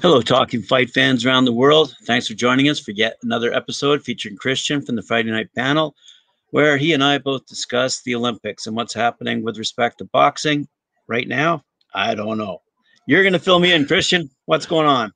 Hello, Talking Fight fans around the world. Thanks for joining us for yet another episode featuring Christian from the Friday Night Panel, where he and I both discuss the Olympics and what's happening with respect to boxing right now. I don't know. You're going to fill me in, Christian. What's going on?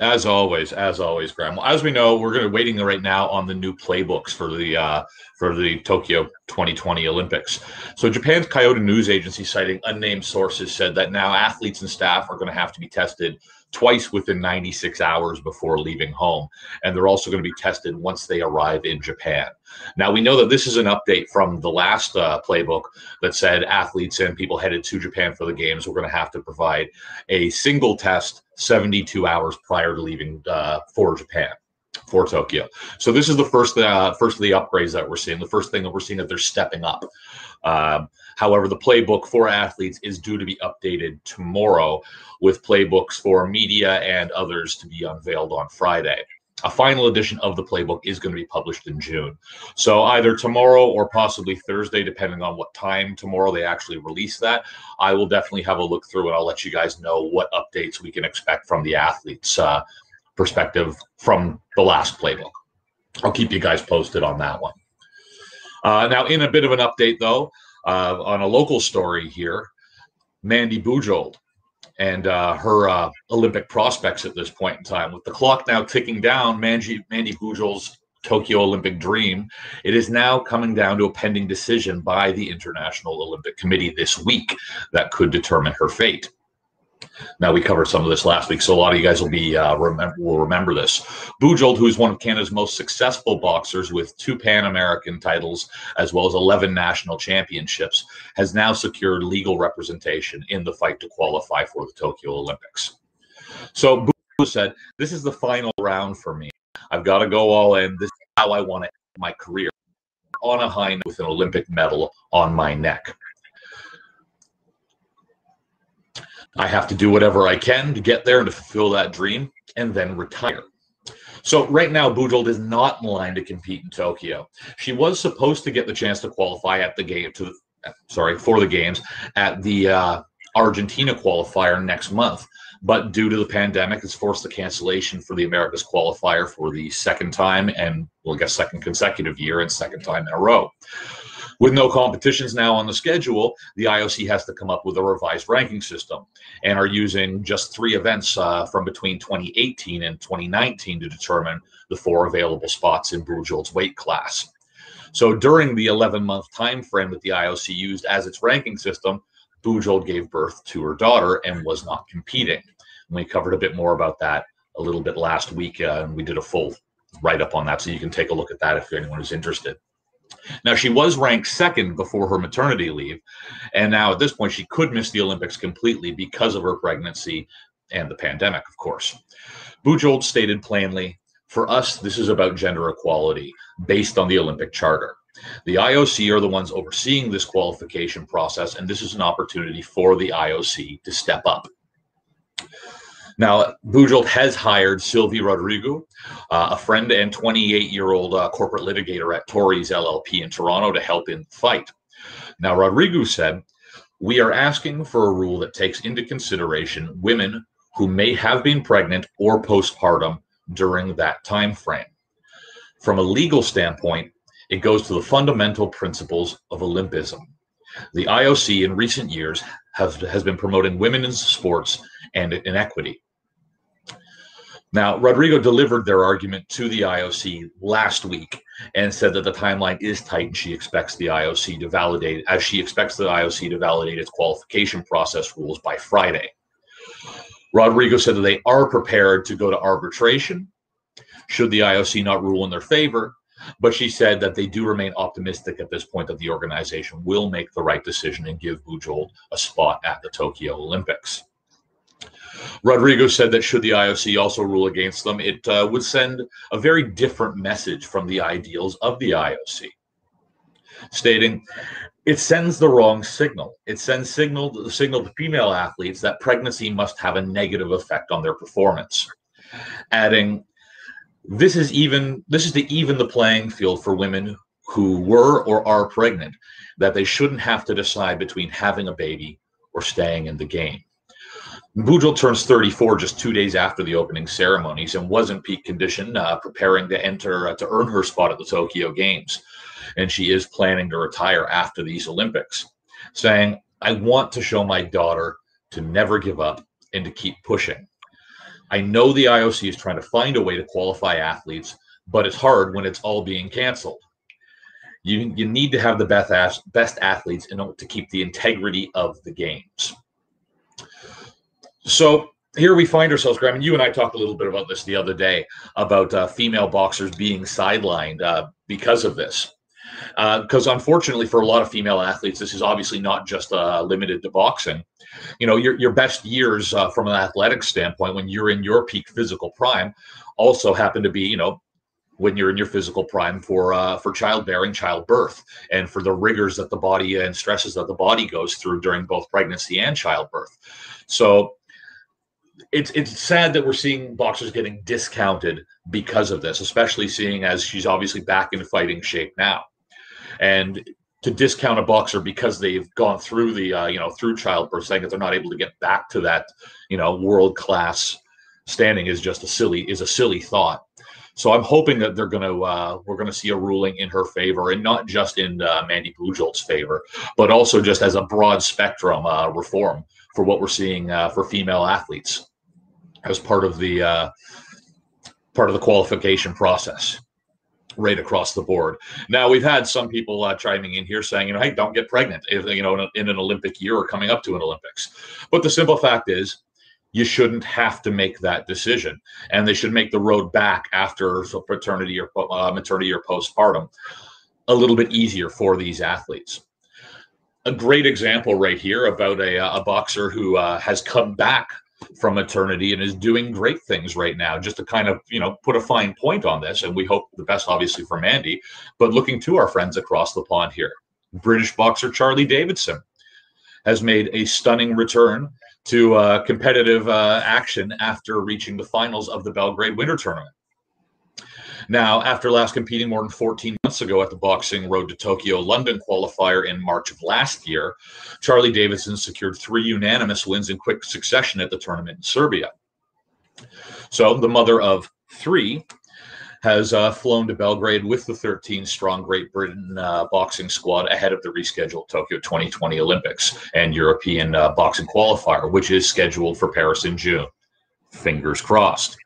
As always, as always, Graham. As we know, we're going to waiting right now on the new playbooks for the uh, for the Tokyo 2020 Olympics. So Japan's Kyodo News Agency, citing unnamed sources, said that now athletes and staff are going to have to be tested twice within 96 hours before leaving home. And they're also going to be tested once they arrive in Japan. Now, we know that this is an update from the last uh, playbook that said athletes and people headed to Japan for the games were going to have to provide a single test 72 hours prior to leaving uh, for Japan for Tokyo. So this is the first uh, first of the upgrades that we're seeing. The first thing that we're seeing that they're stepping up. Um, however, the playbook for athletes is due to be updated tomorrow, with playbooks for media and others to be unveiled on Friday. A final edition of the playbook is going to be published in June. So either tomorrow or possibly Thursday, depending on what time tomorrow they actually release that. I will definitely have a look through and I'll let you guys know what updates we can expect from the athletes' uh, perspective from the last playbook. I'll keep you guys posted on that one. Uh, now, in a bit of an update, though, uh, on a local story here, Mandy Bujold and uh, her uh, Olympic prospects at this point in time. With the clock now ticking down, Mandy, Mandy Bujold's Tokyo Olympic dream, it is now coming down to a pending decision by the International Olympic Committee this week that could determine her fate. Now we covered some of this last week, so a lot of you guys will be uh, remember will remember this. Bujold, who is one of Canada's most successful boxers with two Pan American titles as well as 11 national championships, has now secured legal representation in the fight to qualify for the Tokyo Olympics. So Bujold said, "This is the final round for me. I've got to go all in. This is how I want to end my career." On a high note with an Olympic medal on my neck. I have to do whatever I can to get there and to fulfill that dream and then retire. So right now, Bujold is not in line to compete in Tokyo. She was supposed to get the chance to qualify at the game to sorry for the games at the uh, Argentina qualifier next month, but due to the pandemic, it's forced the cancellation for the Americas qualifier for the second time and well, I guess second consecutive year and second time in a row. With no competitions now on the schedule, the IOC has to come up with a revised ranking system and are using just three events uh, from between 2018 and 2019 to determine the four available spots in Bujold's weight class. So during the 11 month time frame that the IOC used as its ranking system, Bujold gave birth to her daughter and was not competing. And we covered a bit more about that a little bit last week, uh, and we did a full write up on that. So you can take a look at that if anyone is interested. Now, she was ranked second before her maternity leave. And now at this point, she could miss the Olympics completely because of her pregnancy and the pandemic, of course. Bujold stated plainly for us, this is about gender equality based on the Olympic Charter. The IOC are the ones overseeing this qualification process, and this is an opportunity for the IOC to step up. Now, Bujold has hired Sylvie Rodrigo, uh, a friend and 28 year old uh, corporate litigator at Torys LLP in Toronto, to help in the fight. Now, Rodrigo said, We are asking for a rule that takes into consideration women who may have been pregnant or postpartum during that time frame. From a legal standpoint, it goes to the fundamental principles of Olympism. The IOC in recent years has, has been promoting women in sports and inequity. Now, Rodrigo delivered their argument to the IOC last week and said that the timeline is tight and she expects the IOC to validate, as she expects the IOC to validate its qualification process rules by Friday. Rodrigo said that they are prepared to go to arbitration should the IOC not rule in their favor, but she said that they do remain optimistic at this point that the organization will make the right decision and give Bujold a spot at the Tokyo Olympics. Rodrigo said that should the IOC also rule against them, it uh, would send a very different message from the ideals of the IOC, stating it sends the wrong signal. It sends signal the signal to female athletes that pregnancy must have a negative effect on their performance. Adding, this is even this is to even the playing field for women who were or are pregnant. that they shouldn't have to decide between having a baby or staying in the game. Bujold turns 34 just two days after the opening ceremonies and was in peak condition, uh, preparing to enter uh, to earn her spot at the Tokyo Games. And she is planning to retire after these Olympics, saying, I want to show my daughter to never give up and to keep pushing. I know the IOC is trying to find a way to qualify athletes, but it's hard when it's all being canceled. You, you need to have the best, best athletes in order to keep the integrity of the games. So here we find ourselves, Graham, and you and I talked a little bit about this the other day about uh, female boxers being sidelined uh, because of this. Because uh, unfortunately, for a lot of female athletes, this is obviously not just uh, limited to boxing. You know, your your best years uh, from an athletic standpoint, when you're in your peak physical prime, also happen to be, you know, when you're in your physical prime for uh, for childbearing, childbirth, and for the rigors that the body and stresses that the body goes through during both pregnancy and childbirth. So it's it's sad that we're seeing boxers getting discounted because of this, especially seeing as she's obviously back in fighting shape now, and to discount a boxer because they've gone through the uh, you know through childbirth, saying that they're not able to get back to that you know world class standing is just a silly is a silly thought. So I'm hoping that they're going to uh, we're going to see a ruling in her favor, and not just in uh, Mandy Bujold's favor, but also just as a broad spectrum uh, reform for what we're seeing uh, for female athletes as part of the uh, part of the qualification process right across the board. Now we've had some people uh, chiming in here saying, you know, hey, don't get pregnant if you know in, in, an Olympic year or coming up to an Olympics. But the simple fact is, you shouldn't have to make that decision, and they should make the road back after paternity or uh, maternity or postpartum a little bit easier for these athletes. A great example right here about a, uh, a boxer who uh, has come back from eternity and is doing great things right now. Just to kind of, you know, put a fine point on this, and we hope the best, obviously, for Mandy, but looking to our friends across the pond here. British boxer Charley Davison has made a stunning return to uh, competitive uh, action after reaching the finals of the Belgrade Winter Tournament. Now, after last competing more than 14 months ago at the Boxing Road to Tokyo London qualifier in March of last year, Charley Davison secured three unanimous wins in quick succession at the tournament in Serbia. So, the mother of three has uh, flown to Belgrade with the 13 strong Great Britain uh, boxing squad ahead of the rescheduled Tokyo 2020 Olympics and European uh, boxing qualifier, which is scheduled for Paris in June. Fingers crossed.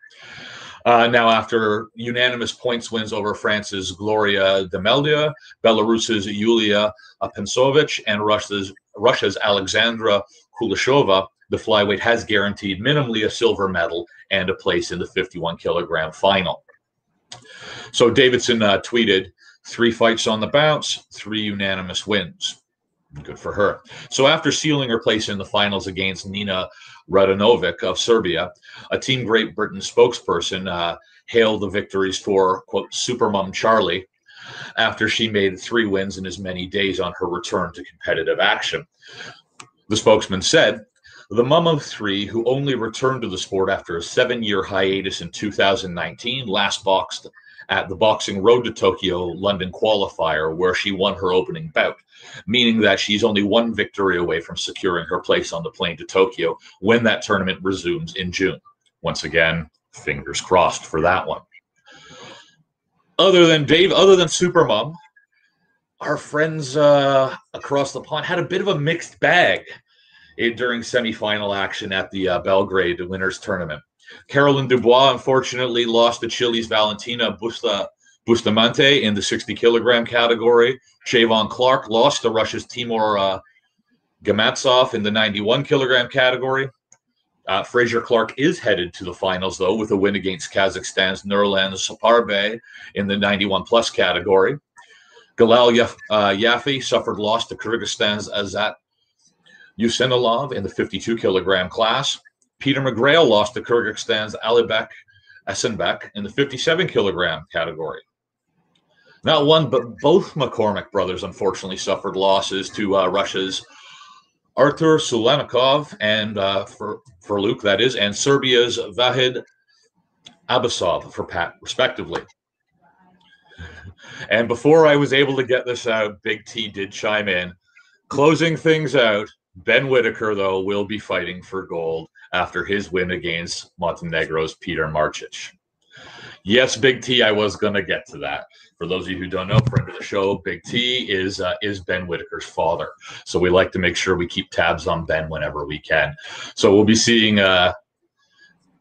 Uh, now, after unanimous points wins over France's Gloria Demeldia, Belarus's Yulia Pensovich, and Russia's, Russia's Alexandra Kulishova, the flyweight has guaranteed minimally a silver medal and a place in the 51 kilogram final. So Davison uh, tweeted, three fights on the bounce, three unanimous wins. Good for her. So after sealing her place in the finals against Nina Radanovic of Serbia, a Team Great Britain spokesperson uh, hailed the victories for, quote, Supermom Charley after she made three wins in as many days on her return to competitive action. The spokesman said, the mom of three, who only returned to the sport after a seven year hiatus in 2019, last boxed at the Boxing Road to Tokyo London qualifier, where she won her opening bout, meaning that she's only one victory away from securing her place on the plane to Tokyo when that tournament resumes in June. Once again, fingers crossed for that one. Other than Dave, other than Supermom, our friends uh, across the pond had a bit of a mixed bag during semifinal action at the uh, Belgrade Winners Tournament. Caroline Dubois unfortunately lost to Chile's Valentina Busta, Bustamante in the 60 kilogram category. Shavon Clark lost to Russia's Timur uh, Gamatsov in the 91 kilogram category. Uh, Frazer Clarke is headed to the finals, though, with a win against Kazakhstan's Nurlan Saparbe in the 91 plus category. Galal Yaf- uh, suffered loss to Kyrgyzstan's Azat Usenilov in the 52 kilogram class. Peter McGrail lost to Kyrgyzstan's Alibek Esenbek in the 57 kilogram category. Not one, but both McCormack brothers unfortunately suffered losses to uh, Russia's Artur Sulanikov and uh, for for Luke that is, and Serbia's Vahid Abasov for Pat, respectively. And before I was able to get this out, Big T did chime in. Closing things out, Ben Whittaker, though, will be fighting for gold after his win against Montenegro's Peter Marcic. Yes, Big T, I was going to get to that. For those of you who don't know, friend of the show, Big T is uh, is Ben Whittaker's father. So we like to make sure we keep tabs on Ben whenever we can. So we'll be seeing uh,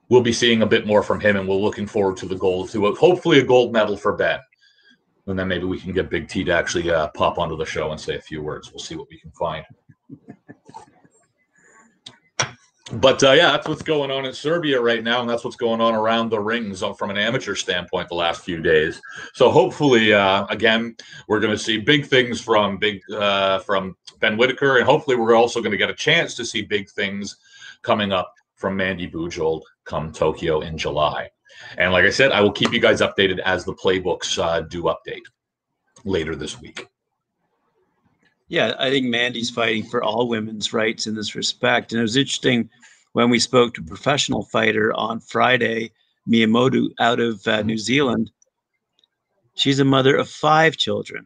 we'll be seeing a bit more from him, and we're looking forward to the gold to hopefully a gold medal for Ben. And then maybe we can get Big T to actually uh, pop onto the show and say a few words. We'll see what we can find. But uh, yeah, that's what's going on in Serbia right now, and that's what's going on around the rings from an amateur standpoint the last few days. So hopefully, uh, again, we're going to see big things from big uh, from Ben Whittaker, and hopefully, we're also going to get a chance to see big things coming up from Mandy Bujold come Tokyo in July. And like I said, I will keep you guys updated as the playbooks uh, do update later this week. Yeah, I think Mandy's fighting for all women's rights in this respect. And it was interesting when we spoke to a professional fighter on Friday, Mea Motu out of uh, New Zealand. She's a mother of five children,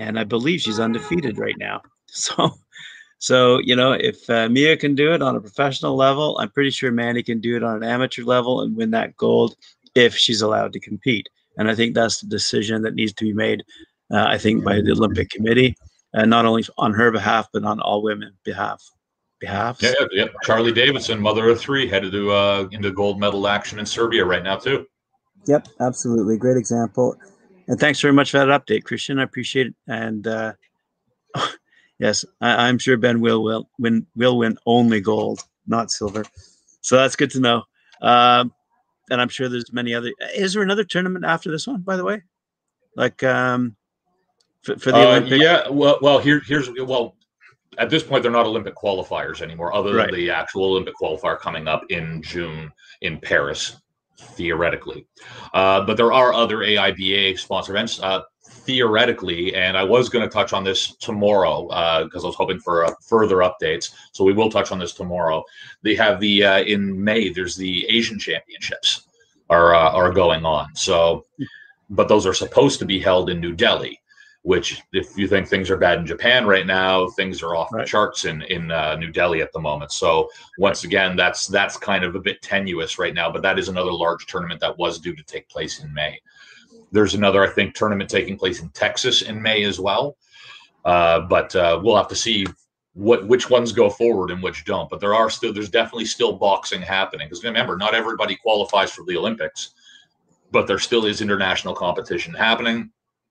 and I believe she's undefeated right now. So, so you know, if uh, Mea can do it on a professional level, I'm pretty sure Mandy can do it on an amateur level and win that gold if she's allowed to compete. And I think that's the decision that needs to be made. Uh, I think by the Olympic Committee and not only on her behalf, but on all women behalf. Behalf. Yeah, yeah, yeah. Charley Davison, mother of three, headed to uh, into gold medal action in Serbia right now too. Yep, absolutely, great example. And thanks very much for that update, Christian. I appreciate it. And uh, yes, I, am sure Ben will will win will win only gold, not silver. So that's good to know. Um, and I'm sure there's many other. Is there another tournament after this one? By the way, like um, for, for the uh, Olympics? Yeah. Well, well, here, here's well. At this point, they're not Olympic qualifiers anymore, other than right. the actual Olympic qualifier coming up in June in Paris, theoretically. Uh, but there are other AIBA sponsor events. Uh, theoretically, and I was going to touch on this tomorrow because uh, I was hoping for uh, further updates. So we will touch on this tomorrow. They have the uh, in May. There's the Asian Championships are uh, are going on. So, but those are supposed to be held in New Delhi which if you think things are bad in Japan right now, things are off right. the charts in in uh, New Delhi at the moment. So once again, that's that's kind of a bit tenuous right now, but that is another large tournament that was due to take place in May. There's another, I think, tournament taking place in Texas in May as well. Uh, but uh, we'll have to see what which ones go forward and which don't. But there are still there's definitely still boxing happening because remember, not everybody qualifies for the Olympics, but there still is international competition happening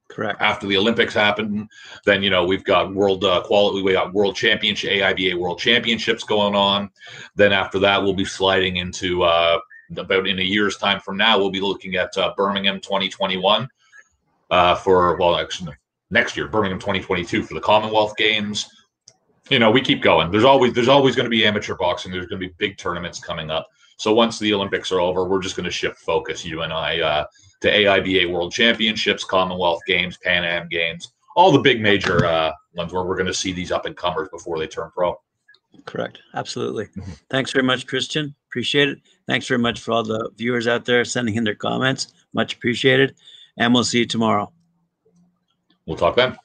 Correct. After the Olympics happen, then you know we've got world uh, quality. We got world championship, AIBA world championships going on. Then after that, we'll be sliding into uh, about in a year's time from now. We'll be looking at uh, Birmingham 2021 uh, for well, actually next year, Birmingham 2022 for the Commonwealth Games. You know, we keep going. There's always there's always going to be amateur boxing. There's going to be big tournaments coming up. So once the Olympics are over, we're just going to shift focus. You and I uh, to AIBA World Championships, Commonwealth Games, Pan Am Games, all the big major uh, ones where we're going to see these up and comers before they turn pro. Correct. Absolutely. Mm-hmm. Thanks very much, Christian. Appreciate it. Thanks very much for all the viewers out there sending in their comments. Much appreciated. And we'll see you tomorrow. We'll talk then.